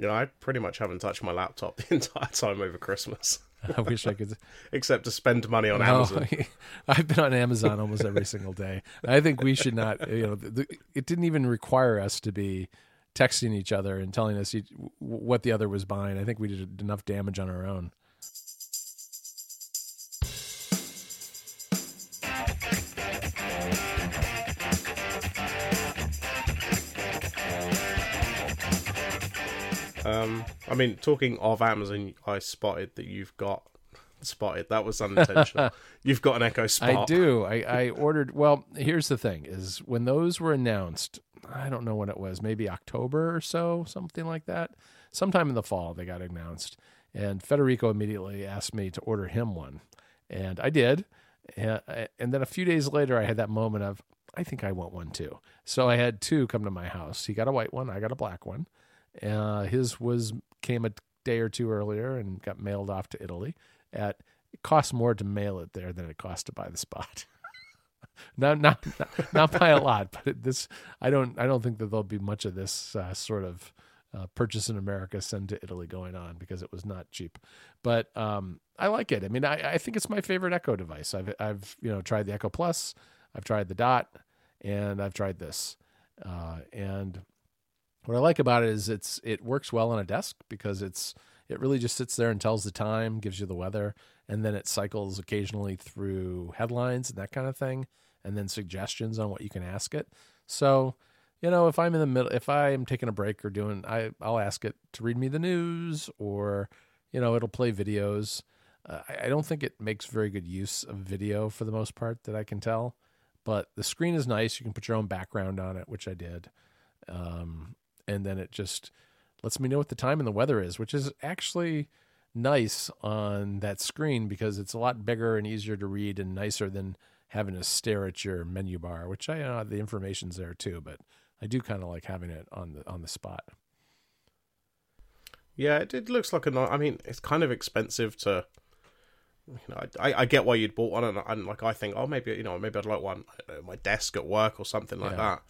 You know, I pretty much haven't touched my laptop the entire time over Christmas, I wish I could. except to spend money on No, Amazon. I've been on Amazon almost every single day. I think we should not. You know, the, it didn't even require us to be texting each other and telling us each, what the other was buying. I think we did enough damage on our own. Um, I mean, talking of Amazon, I spotted that you've got spotted. That was unintentional. you've got an Echo Spot. I do. I, I ordered. Well, here's the thing: is when those were announced. I don't know when it was. Maybe October or so, something like that. Sometime in the fall, they got announced, and Federico immediately asked me to order him one, and I did. And, and then a few days later, I had that moment of, I think I want one too. So I had two come to my house. He got a white one. I got a black one. Uh, his was came a day or two earlier and got mailed off to Italy. At it costs more to mail it there than it costs to buy the spot. not, not not not by a lot, but this I don't I don't think that there'll be much of this uh, sort of uh, purchase in America send to Italy going on because it was not cheap. But um, I like it. I mean, I, I think it's my favorite Echo device. I've I've you know tried the Echo Plus, I've tried the Dot, and I've tried this. Uh, and what I like about it is it's it works well on a desk because it's it really just sits there and tells the time, gives you the weather, and then it cycles occasionally through headlines and that kind of thing, and then suggestions on what you can ask it. So, you know, if I'm in the middle, if I am taking a break or doing, I I'll ask it to read me the news, or you know, it'll play videos. Uh, I, I don't think it makes very good use of video for the most part that I can tell, but the screen is nice. You can put your own background on it, which I did. Um, and then it just lets me know what the time and the weather is, which is actually nice on that screen because it's a lot bigger and easier to read and nicer than having to stare at your menu bar, which I know the information's there too, but I do kind of like having it on the on the spot. Yeah, it, it looks like a. ni- I mean, it's kind of expensive to. You know, I, I get why you'd bought one, and, and like I think, oh, maybe you know, maybe I'd like one at my desk at work or something like Yeah. that.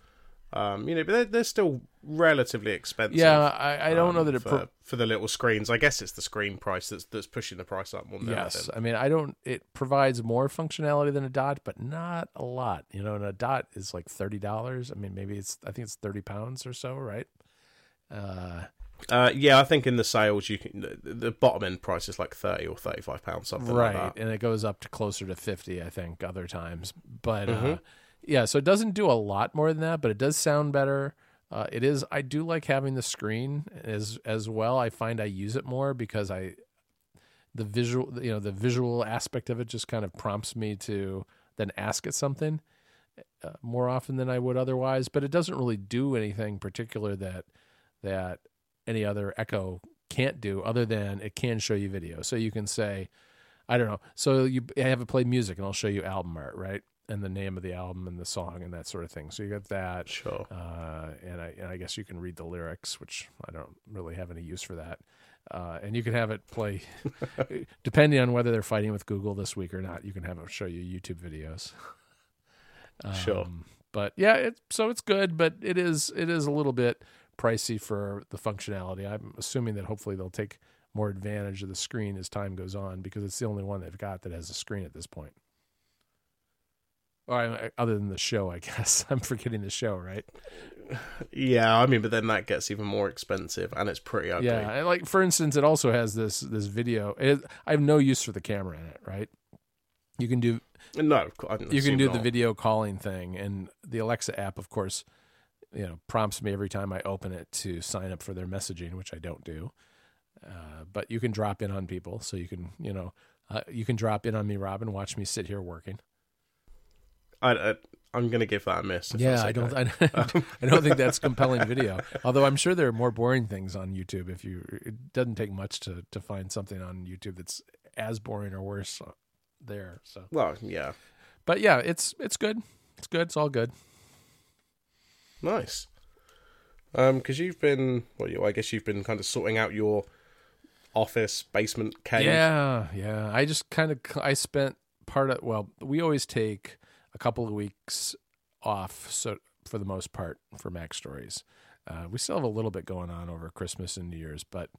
Um, you know, but they're, they're still relatively expensive. Yeah, I, I don't know um, that it. for, pro- for the little screens. I guess it's the screen price that's that's pushing the price up more than yes, anything. I mean I don't. It provides more functionality than a dot, but not a lot. You know, and a dot is like thirty dollars. I mean, maybe it's I think it's thirty pounds or so, right? Uh, Uh, yeah, I think in the sales, you can the, the bottom end price is like thirty or thirty five pounds, something right like that. and it goes up to closer to 50 i think other times but uh, Mhm. Yeah so it doesn't do a lot more than that but it does sound better. Uh, it is i do like having the screen as as well. I find i use it more because i the visual you know the visual aspect of it just kind of prompts me to then ask it something uh, more often than i would otherwise but it doesn't really do anything particular that that any other echo can't do other than it can show you video. So you can say I don't know. So you I have it play music, and I'll show you album art, right, and the name of the album and the song and that sort of thing. So you got that, Sure. uh, and I and I guess you can read the lyrics, which I don't really have any use for that. Uh, and you can have it play, depending on whether they're fighting with Google this week or not. You can have it show you YouTube videos. Sure. Um, but yeah, it, so it's good, but it is it is a little bit pricey for the functionality. I'm assuming that hopefully they'll take more advantage of the screen as time goes on because it's the only one they've got that has a screen at this point. Or other than the show, I guess I'm forgetting the show, right? Yeah, I mean, but then that gets even more expensive, and it's pretty ugly. Yeah, and like for instance, it also has this this video. It, I have no use for the camera in it, right? You can do No, of course, you can do the video calling thing, and the Alexa app, of course, you know, prompts me every time I open it to sign up for their messaging, which I don't do. Uh, but you can drop in on people, so you can, you know, uh, you can drop in on me, Robin. Watch me sit here working. I, I, I'm going to give that a miss. Yeah, I don't. I, I don't think that's compelling video. Although I'm sure there are more boring things on YouTube. If you, it doesn't take much to to find something on YouTube that's as boring or worse there. So, Well, yeah, but yeah, it's it's good. It's good. It's all good. nice. Um, because you've been, well, you, I guess you've been kind of sorting out your office basement cave. Yeah, yeah. I just kind of I spent part of well, we always take a couple of weeks off so for the most part for MacStories. Uh, we still have a little bit going on over Christmas and New Year's, but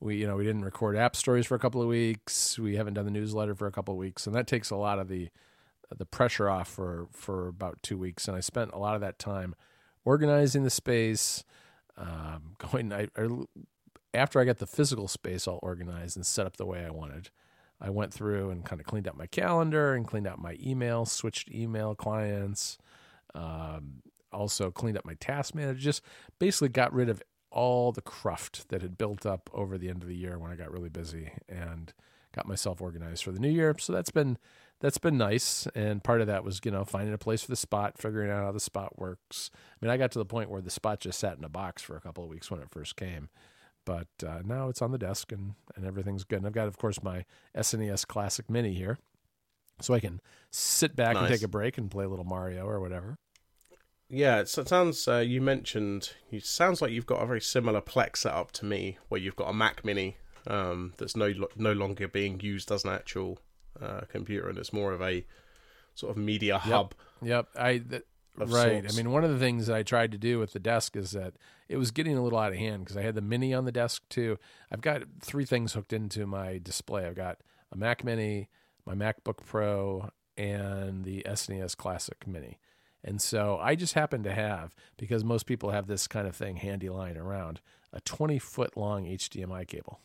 we you know we didn't record AppStories for a couple of weeks. We haven't done the newsletter for a couple of weeks, and that takes a lot of the the pressure off for for about two weeks. And I spent a lot of that time organizing the space, um, going. I, I, after I got the physical space all organized and set up the way I wanted, I went through and kind of cleaned up my calendar and cleaned out my email, switched email clients, um, also cleaned up my task manager. Just basically got rid of all the cruft that had built up over the end of the year when I got really busy and got myself organized for the new year. So that's been that's been nice. And part of that was, you know, finding a place for the spot, figuring out how the spot works. I mean, I got to the point where the spot just sat in a box for a couple of weeks when it first came. But uh, now it's on the desk and, and everything's good. And I've got, of course, my SNES Classic Mini here. So I can sit back nice. and take a break and play a little Mario or whatever. Yeah, it sounds. Uh, you mentioned. It sounds like you've got a very similar Plex setup to me, where you've got a Mac Mini um, that's no no longer being used as an actual uh, computer, and it's more of a sort of media hub. Yep, I th- right. Sorts. I mean, one of the things that I tried to do with the desk is that it was getting a little out of hand because I had the Mini on the desk too. I've got three things hooked into my display. I've got a Mac Mini, my MacBook Pro, and the SNES Classic Mini. And so I just happen to have, because most people have this kind of thing handy lying around, a 20 foot long HDMI cable.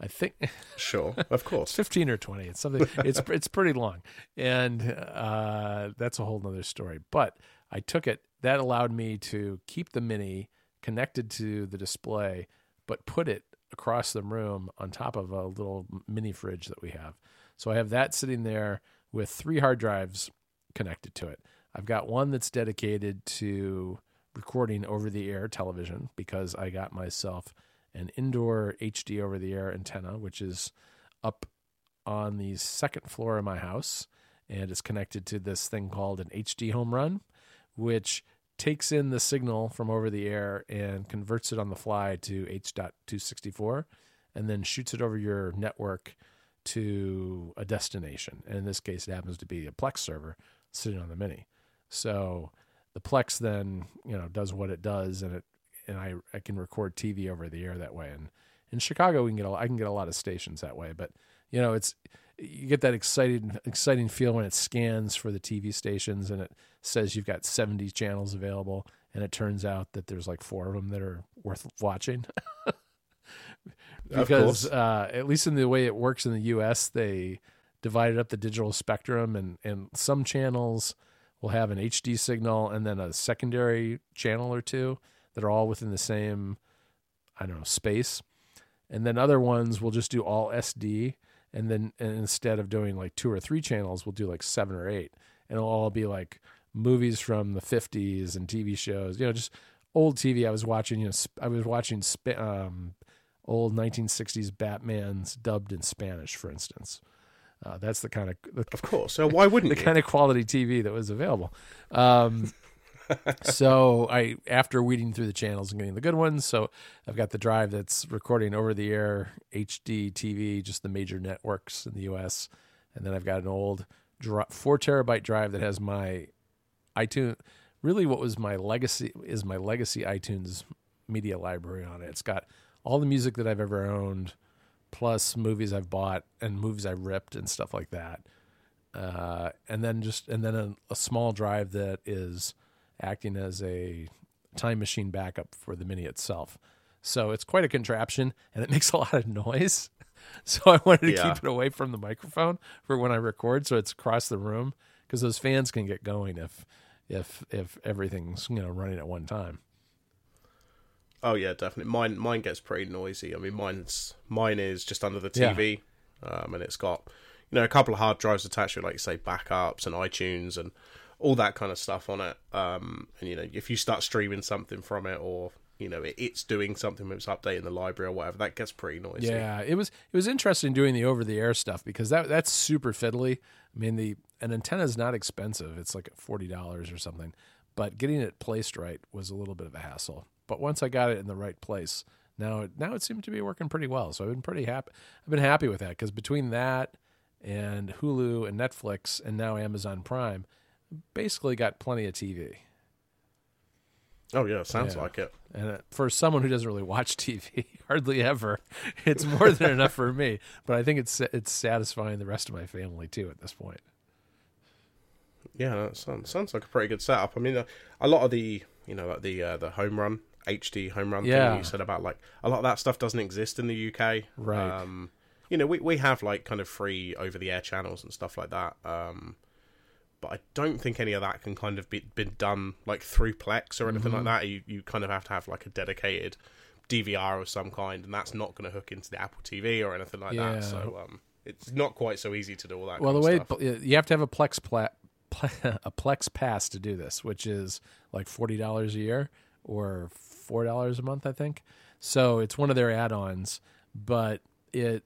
I think sure, of course, fifteen or twenty. It's something. It's it's pretty long, and uh, that's a whole other story. But I took it. That allowed me to keep the mini connected to the display, but put it across the room on top of a little mini fridge that we have. So I have that sitting there with three hard drives connected to it. I've got one that's dedicated to recording over the air television because I got myself an indoor HD over the air antenna, which is up on the second floor of my house and is connected to this thing called an HDHomeRun, which takes in the signal from over the air and converts it on the fly to H.264 and then shoots it over your network to a destination. And in this case, it happens to be a Plex server sitting on the Mini. So the Plex then, you know, does what it does and it and I I can record TV over the air that way. And in Chicago, we can get a, I can get a lot of stations that way. But you know, it's you get that exciting exciting feel when it scans for the TV stations and it says you've got 70 channels available, and it turns out that there's like four of them that are worth watching. because uh, at least in the way it works in the U.S., they divided up the digital spectrum, and and some channels will have an HD signal and then a secondary channel or two that are all within the same, I don't know, space. And then other ones will just do all SD. And then and instead of doing like two or three channels, we'll do like seven or eight. And it'll all be like movies from the 50s and TV shows, you know, just old TV. I was watching, you know, I was watching um, old 1960s Batman's dubbed in Spanish, for instance. Uh, that's the kind of, the, of course. So why wouldn't the you? kind of quality TV that was available? Um, so I after weeding through the channels and getting the good ones, so I've got the drive that's recording over the air HD TV, just the major networks in the U.S., and then I've got an old four terabyte drive that has my iTunes. Really, what was my legacy is my legacy iTunes media library on it. It's got all the music that I've ever owned, plus movies I've bought and movies I ripped and stuff like that. Uh, and then just and then a, a small drive that is acting as a time machine backup for the Mini itself. So it's quite a contraption and it makes a lot of noise. So I wanted to yeah. keep it away from the microphone for when I record so it's across the room because those fans can get going if if if everything's, you know, running at one time. Oh yeah, definitely. Mine mine gets pretty noisy. I mean mine's mine is just under the TV. Yeah. Um, and it's got you know a couple of hard drives attached to it, like you say backups and iTunes and all that kind of stuff on it. Um, and you know, if you start streaming something from it, or you know, it, it's doing something it's updating the library or whatever, that gets pretty noisy. Yeah, it was it was interesting doing the over the air stuff because that that's super fiddly. I mean, the an antenna is not expensive; it's like forty dollars or something. But getting it placed right was a little bit of a hassle. But once I got it in the right place, now now it seemed to be working pretty well. So I've been pretty happy. I've been happy with that because between that and Hulu and Netflix and now Amazon Prime basically got plenty of TV. Oh yeah, sounds Yeah. like it. And uh, for someone who doesn't really watch TV, hardly ever, it's more than enough for me. But I think it's it's satisfying the rest of my family too at this point. Yeah, that sounds sounds like a pretty good setup. I mean, uh, a lot of the you know like the uh, the home run HDHomeRun Yeah. thing you said about like a lot of that stuff doesn't exist in the UK. Right. Um, you know, we we have like kind of free over the air channels and stuff like that. Um, but I don't think any of that can kind of be been done like through Plex or anything Mm-hmm. like that. You you kind of have to have like a dedicated DVR of some kind, and that's not going to hook into the Apple TV or anything like Yeah. that. So um, it's not quite so easy to do all that. Well, the way you have to have a Plex pla- pla- a Plex pass to do this, which is like forty dollars a year or four dollars a month, I think. So it's one of their add-ons, but it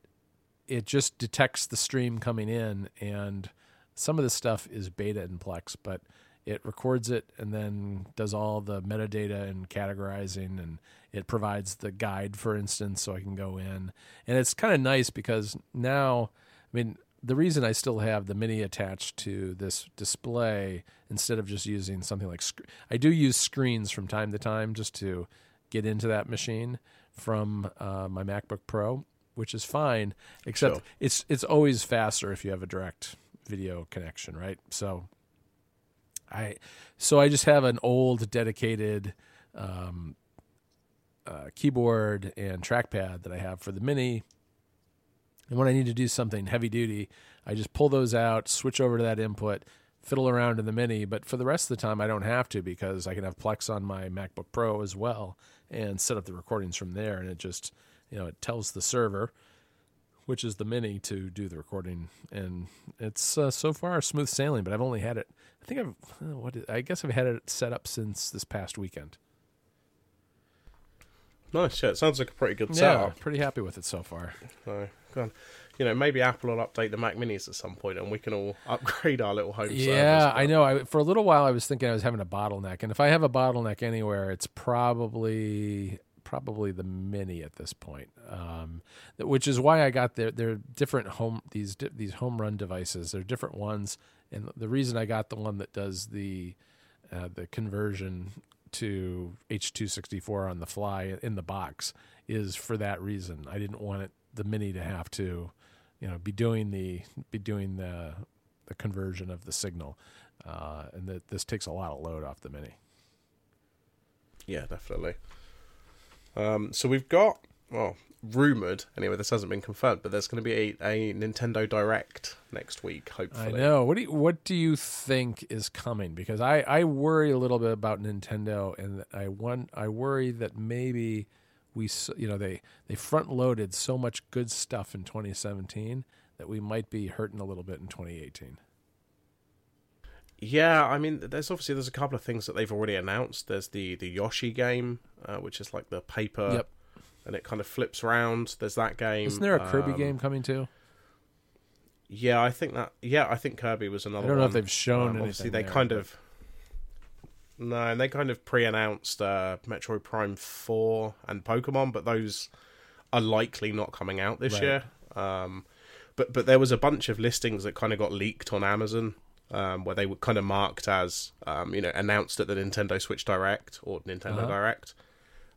it just detects the stream coming in, and some of the stuff is beta in Plex, but it records it and then does all the metadata and categorizing and it provides the guide for instance so i can go in. And it's kind of nice because now i mean the reason i still have the mini attached to this display instead of just using something like sc- i do use screens from time to time just to get into that machine from uh, my macbook pro which is fine except it's it's always faster if you have a direct video connection right so I so I just have an old dedicated um, uh, keyboard and trackpad that I have for the mini. And when I need to do something heavy duty, I just pull those out, switch over to that input, fiddle around in the mini. But for the rest of the time, I don't have to because I can have Plex on my MacBook Pro as well and set up the recordings from there. And it just, you know, it tells the server, which is the mini, to do the recording. And it's uh, so far smooth sailing. But I've only had it. I think I've uh, what is, I guess I've had it set up since this past weekend. Nice, yeah. It sounds like a pretty good Yeah, setup. pretty happy with it so far. So, God, you know, maybe Apple will update the Mac Minis at some point, and we can all upgrade our little home. Yeah. I know. I, for a little while, I was thinking I was having a bottleneck, and if I have a bottleneck anywhere, it's probably probably the mini at this point. Um, which is why I got their their different home these these home run devices. They're different ones, and the reason I got the one that does the uh, the conversion to H264 on the fly in the box is for that reason. I didn't want it the mini to have to, you know, be doing the be doing the the conversion of the signal, uh, and that this takes a lot of load off the mini. Yeah, definitely. Um, so we've got well, rumored anyway. This hasn't been confirmed, but there's going to be a, a Nintendo Direct next week. Hopefully, I know. What do you, what do you think is coming? Because I, I worry a little bit about Nintendo, and I want I worry that maybe we you know they they front loaded so much good stuff in 2017 that we might be hurting a little bit in 2018. Yeah, I mean, there's obviously there's a couple of things that they've already announced. There's the the Yoshi game, uh, which is like the paper, Yep. and it kind of flips around. There's that game. Isn't there a Kirby Um, game coming too? Yeah, I think that. Yeah, I think Kirby was another. I don't know if they've shown Um, anything. obviously, they there, kind but- of. No, and they kind of pre-announced uh, Metroid Prime Four and Pokemon, but those are likely not coming out this Right. year. Um, but but there was a bunch of listings that kind of got leaked on Amazon, um, where they were kind of marked as um, you know announced at the Nintendo Switch Direct or Nintendo Uh-huh. Direct.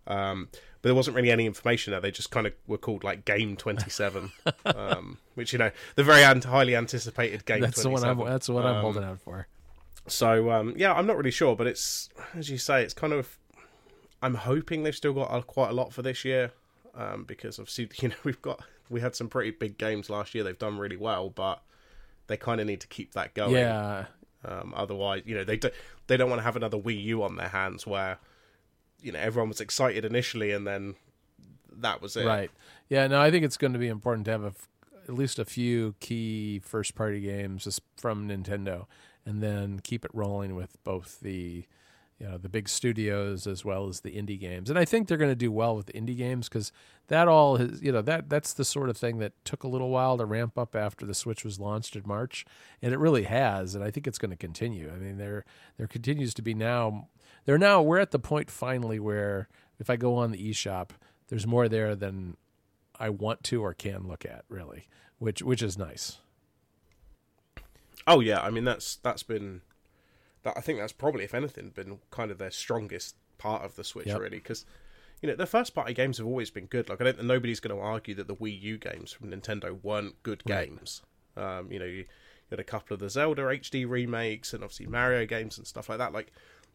Um, but there wasn't really any information there. They just kind of were called like Game Twenty Seven, um, which you know the very ant- highly anticipated Game. that's the one I'm that's what I'm Um, holding out for. So um, yeah, I'm not really sure, but it's as you say, it's kind of. I'm hoping they've still got quite a lot for this year, um, because obviously you know we've got we had some pretty big games last year. They've done really well, but they kind of need to keep that going. Yeah, Um, otherwise, you know they do, they don't want to have another Wii U on their hands where you know everyone was excited initially and then that was it. Right. Yeah. No, I think it's going to be important to have a at least a few key first party games just from Nintendo, and then keep it rolling with both the you know the big studios as well as the indie games. And I think they're going to do well with indie games because that all is you know that that's the sort of thing that took a little while to ramp up after the Switch was launched in March, and it really has. And I think it's going to continue. I mean, there there continues to be now. There now we're at the point finally where if I go on the eShop, there's more there than I want to or can look at, really, which which is nice. Oh yeah, I mean that's that's been that I think that's probably if anything been kind of their strongest part of the Switch Yep. really because you know the first party games have always been good. Like I don't think nobody's going to argue that the Wii U games from Nintendo weren't good Right. games. Um, you know, you, you had a couple of the Zelda HD remakes and obviously Mario games and stuff like that. Like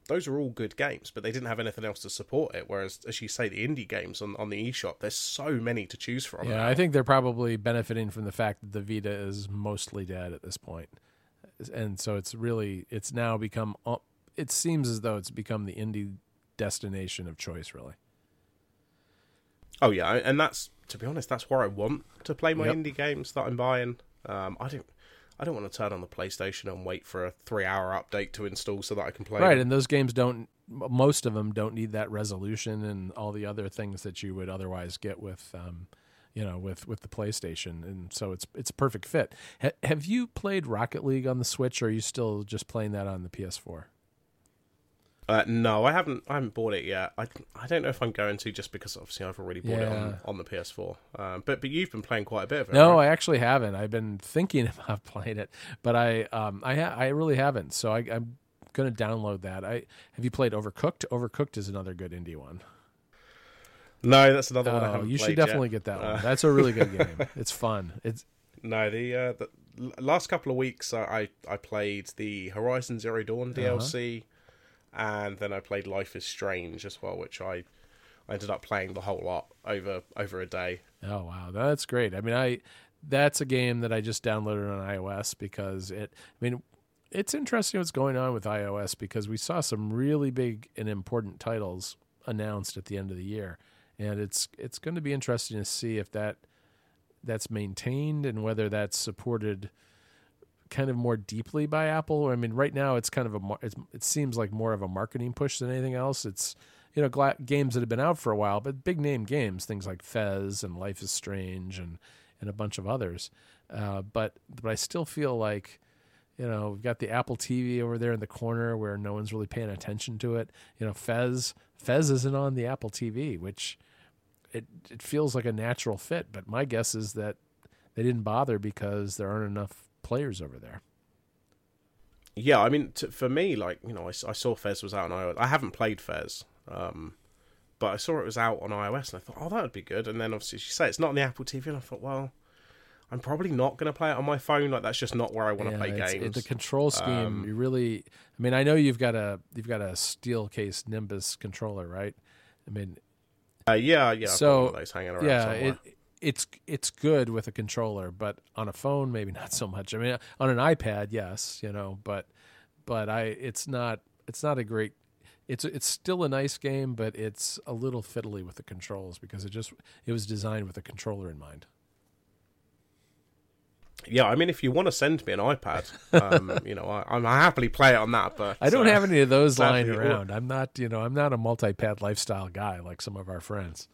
those are all good games, but they didn't have anything else to support it. Whereas, as you say, the indie games on, on the eShop, there's so many to choose from. Yeah, now. I think they're probably benefiting from the fact that the Vita is mostly dead at this point, and so it's really it's now become. uh, It seems as though it's become the indie destination of choice, really. Oh yeah, and that's to be honest, that's where I want to play my Yep. indie games that I'm buying. Um, I don't, I don't want to turn on the PlayStation and wait for a three-hour update to install so that I can play. Right, them. and those games don't. Most of them don't need that resolution and all the other things that you would otherwise get with, um, you know, with with the PlayStation, and so it's it's a perfect fit. Ha- have you played Rocket League on the Switch, or are you still just playing that on the PS4? Uh, no, I haven't. I haven't bought it yet. I, I don't know if I'm going to just because obviously I've already bought it on, on the PS4. Um, but but you've been playing quite a bit of it. No, right? I actually haven't. I've been thinking about playing it, but I um I ha- I really haven't. So I, I'm going to download that. I have you played Overcooked? Overcooked is another good indie one. No, that's another one I Oh, haven't you should played definitely yet. get that one. That's a really good game. It's fun. It's No, the, uh, the last couple of weeks uh, I I played the Horizon Zero Dawn Uh-huh. DLC, and then I played Life is Strange as well, which I I ended up playing the whole lot over over a day. oh wow, that's great. I mean, I that's a game that I just downloaded on iOS because it. I mean, it's interesting what's going on with iOS because we saw some really big and important titles announced at the end of the year, and it's it's going to be interesting to see if that that's maintained and whether that's supported kind of more deeply by Apple. I mean, right now it's kind of a it's, it seems like more of a marketing push than anything else. It's you know gla- games that have been out for a while, but big name games, things like Fez and Life is Strange and and a bunch of others. Uh, but but I still feel like you know we've got the Apple TV over there in the corner where no one's really paying attention to it. You know, Fez Fez isn't on the Apple TV, which it it feels like a natural fit. But my guess is that they didn't bother because there aren't enough players over there. Yeah, I mean, t- for me, like you know, I saw Fez was out on iOS. I haven't played Fez, um, but I saw it was out on iOS, and I thought, oh, that would be good. And then obviously, she said it's not on the Apple TV, and I thought, well, I'm probably not going to play it on my phone. Like that's just not where I want to Yeah, play games. it- the control scheme, Um, you really. I mean, I know you've got a you've got a steel case Nimbus controller, right? I mean, uh, yeah, yeah. So, those hanging around yeah, it, it's it's good with a controller, but on a phone, maybe not so much. I mean, on an iPad, yes, you know, but but I, it's not it's not a great. It's it's still a nice game, but it's a little fiddly with the controls because it just it was designed with a controller in mind. Yeah, I mean, if you want to send me an iPad, um, you know, I, I'm happily play it on that. But I don't uh, have any of those lying around. I'm not, you know, I'm not a multi-pad lifestyle guy like some of our friends.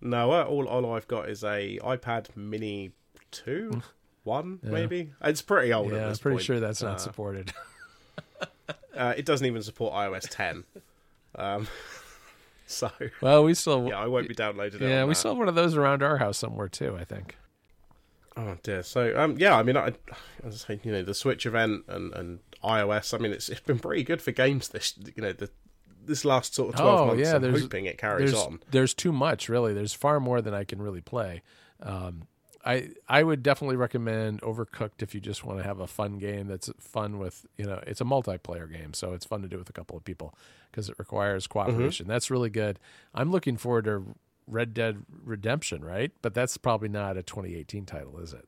No, uh, all all I've got is a iPad Mini two, one Yeah. maybe. It's pretty old. at yeah, I'm pretty point. sure that's not Uh, supported. Uh, it doesn't even support iOS 10. Um, so well, we still, yeah, I won't be downloading yeah, we that. still have one of those around our house somewhere too. I think. Oh dear. So um, yeah, I mean, I, as I say, you know, the Switch event and, and iOS. I mean, it's it's been pretty good for games this you know the this last sort of twelve Oh, months. yeah, I'm there's- hoping it carries there's on. there's too much really. There's far more than I can really play. Um, I I would definitely recommend Overcooked if you just want to have a fun game that's fun with you know it's a multiplayer game, so it's fun to do with a couple of people because it requires cooperation. That's really good. I'm looking forward to Red Dead Redemption, right? But that's probably not a 2018 title, is it?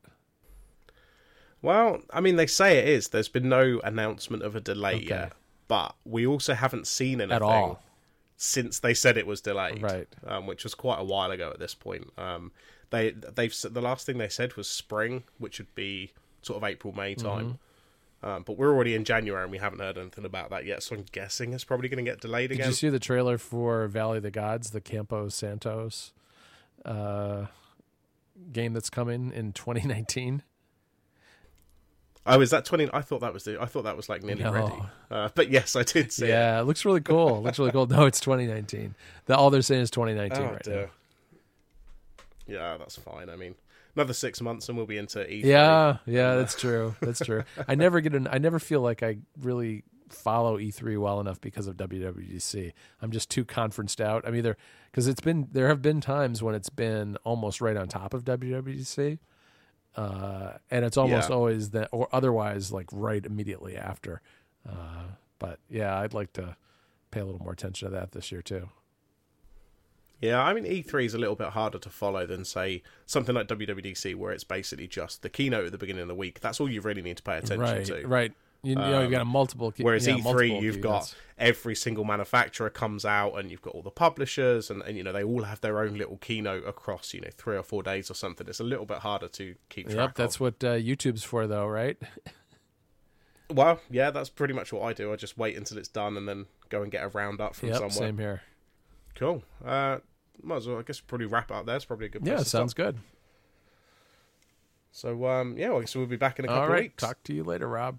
Well, I mean, they say it is. There's been no announcement of a delay Okay. yet, but we also haven't seen anything At all. since they said it was delayed, Right. Um, which was quite a while ago at this point. Um, they they've the last thing they said was spring, which would be sort of April May time. Mm-hmm. Um, but we're already in January and we haven't heard anything about that yet, so I'm guessing it's probably going to get delayed again. Did you see the trailer for Valley of the Gods, the Campo Santo's uh, game that's coming in 2019? oh, is that twenty? I thought that was the. I thought that was like nearly No. ready. Uh, but yes, I did see. Yeah, it looks really cool. It looks really cool. No, it's 2019. The, all they're saying is 2019 Oh, right dear. Yeah, that's fine. I mean, another six months and we'll be into E3. Yeah, yeah, that's true. That's true. I never get an. I never feel like I really follow E3 well enough because of WWDC. I'm just too conferenced out. I'm either because it's been there have been times when it's been almost right on top of WWDC, uh, and it's almost Yeah. always that or otherwise like right immediately after. Uh, but yeah, I'd like to pay a little more attention to that this year too. Yeah, I mean E3 is a little bit harder to follow than say something like WWDC, where it's basically just the keynote at the beginning of the week. That's all you really need to pay attention right, to. right. You, you know, you've got a multiple. key- Whereas yeah, E3, multiple you've got every single manufacturer comes out, and you've got all the publishers, and, and you know they all have their own little keynote across you know three or four days or something. It's a little bit harder to keep track. Yep, that's of. what uh, YouTube's for, though, right? well, yeah, that's pretty much what I do. I just wait until it's done and then go and get a roundup from Yep, somewhere. same here. Cool. Uh, might as well, I guess, probably wrap up there. It's probably a good. Place Yeah, sounds stop. good. So, um, yeah, well, I guess we'll be back in a couple All of weeks. talk to you later, Rob.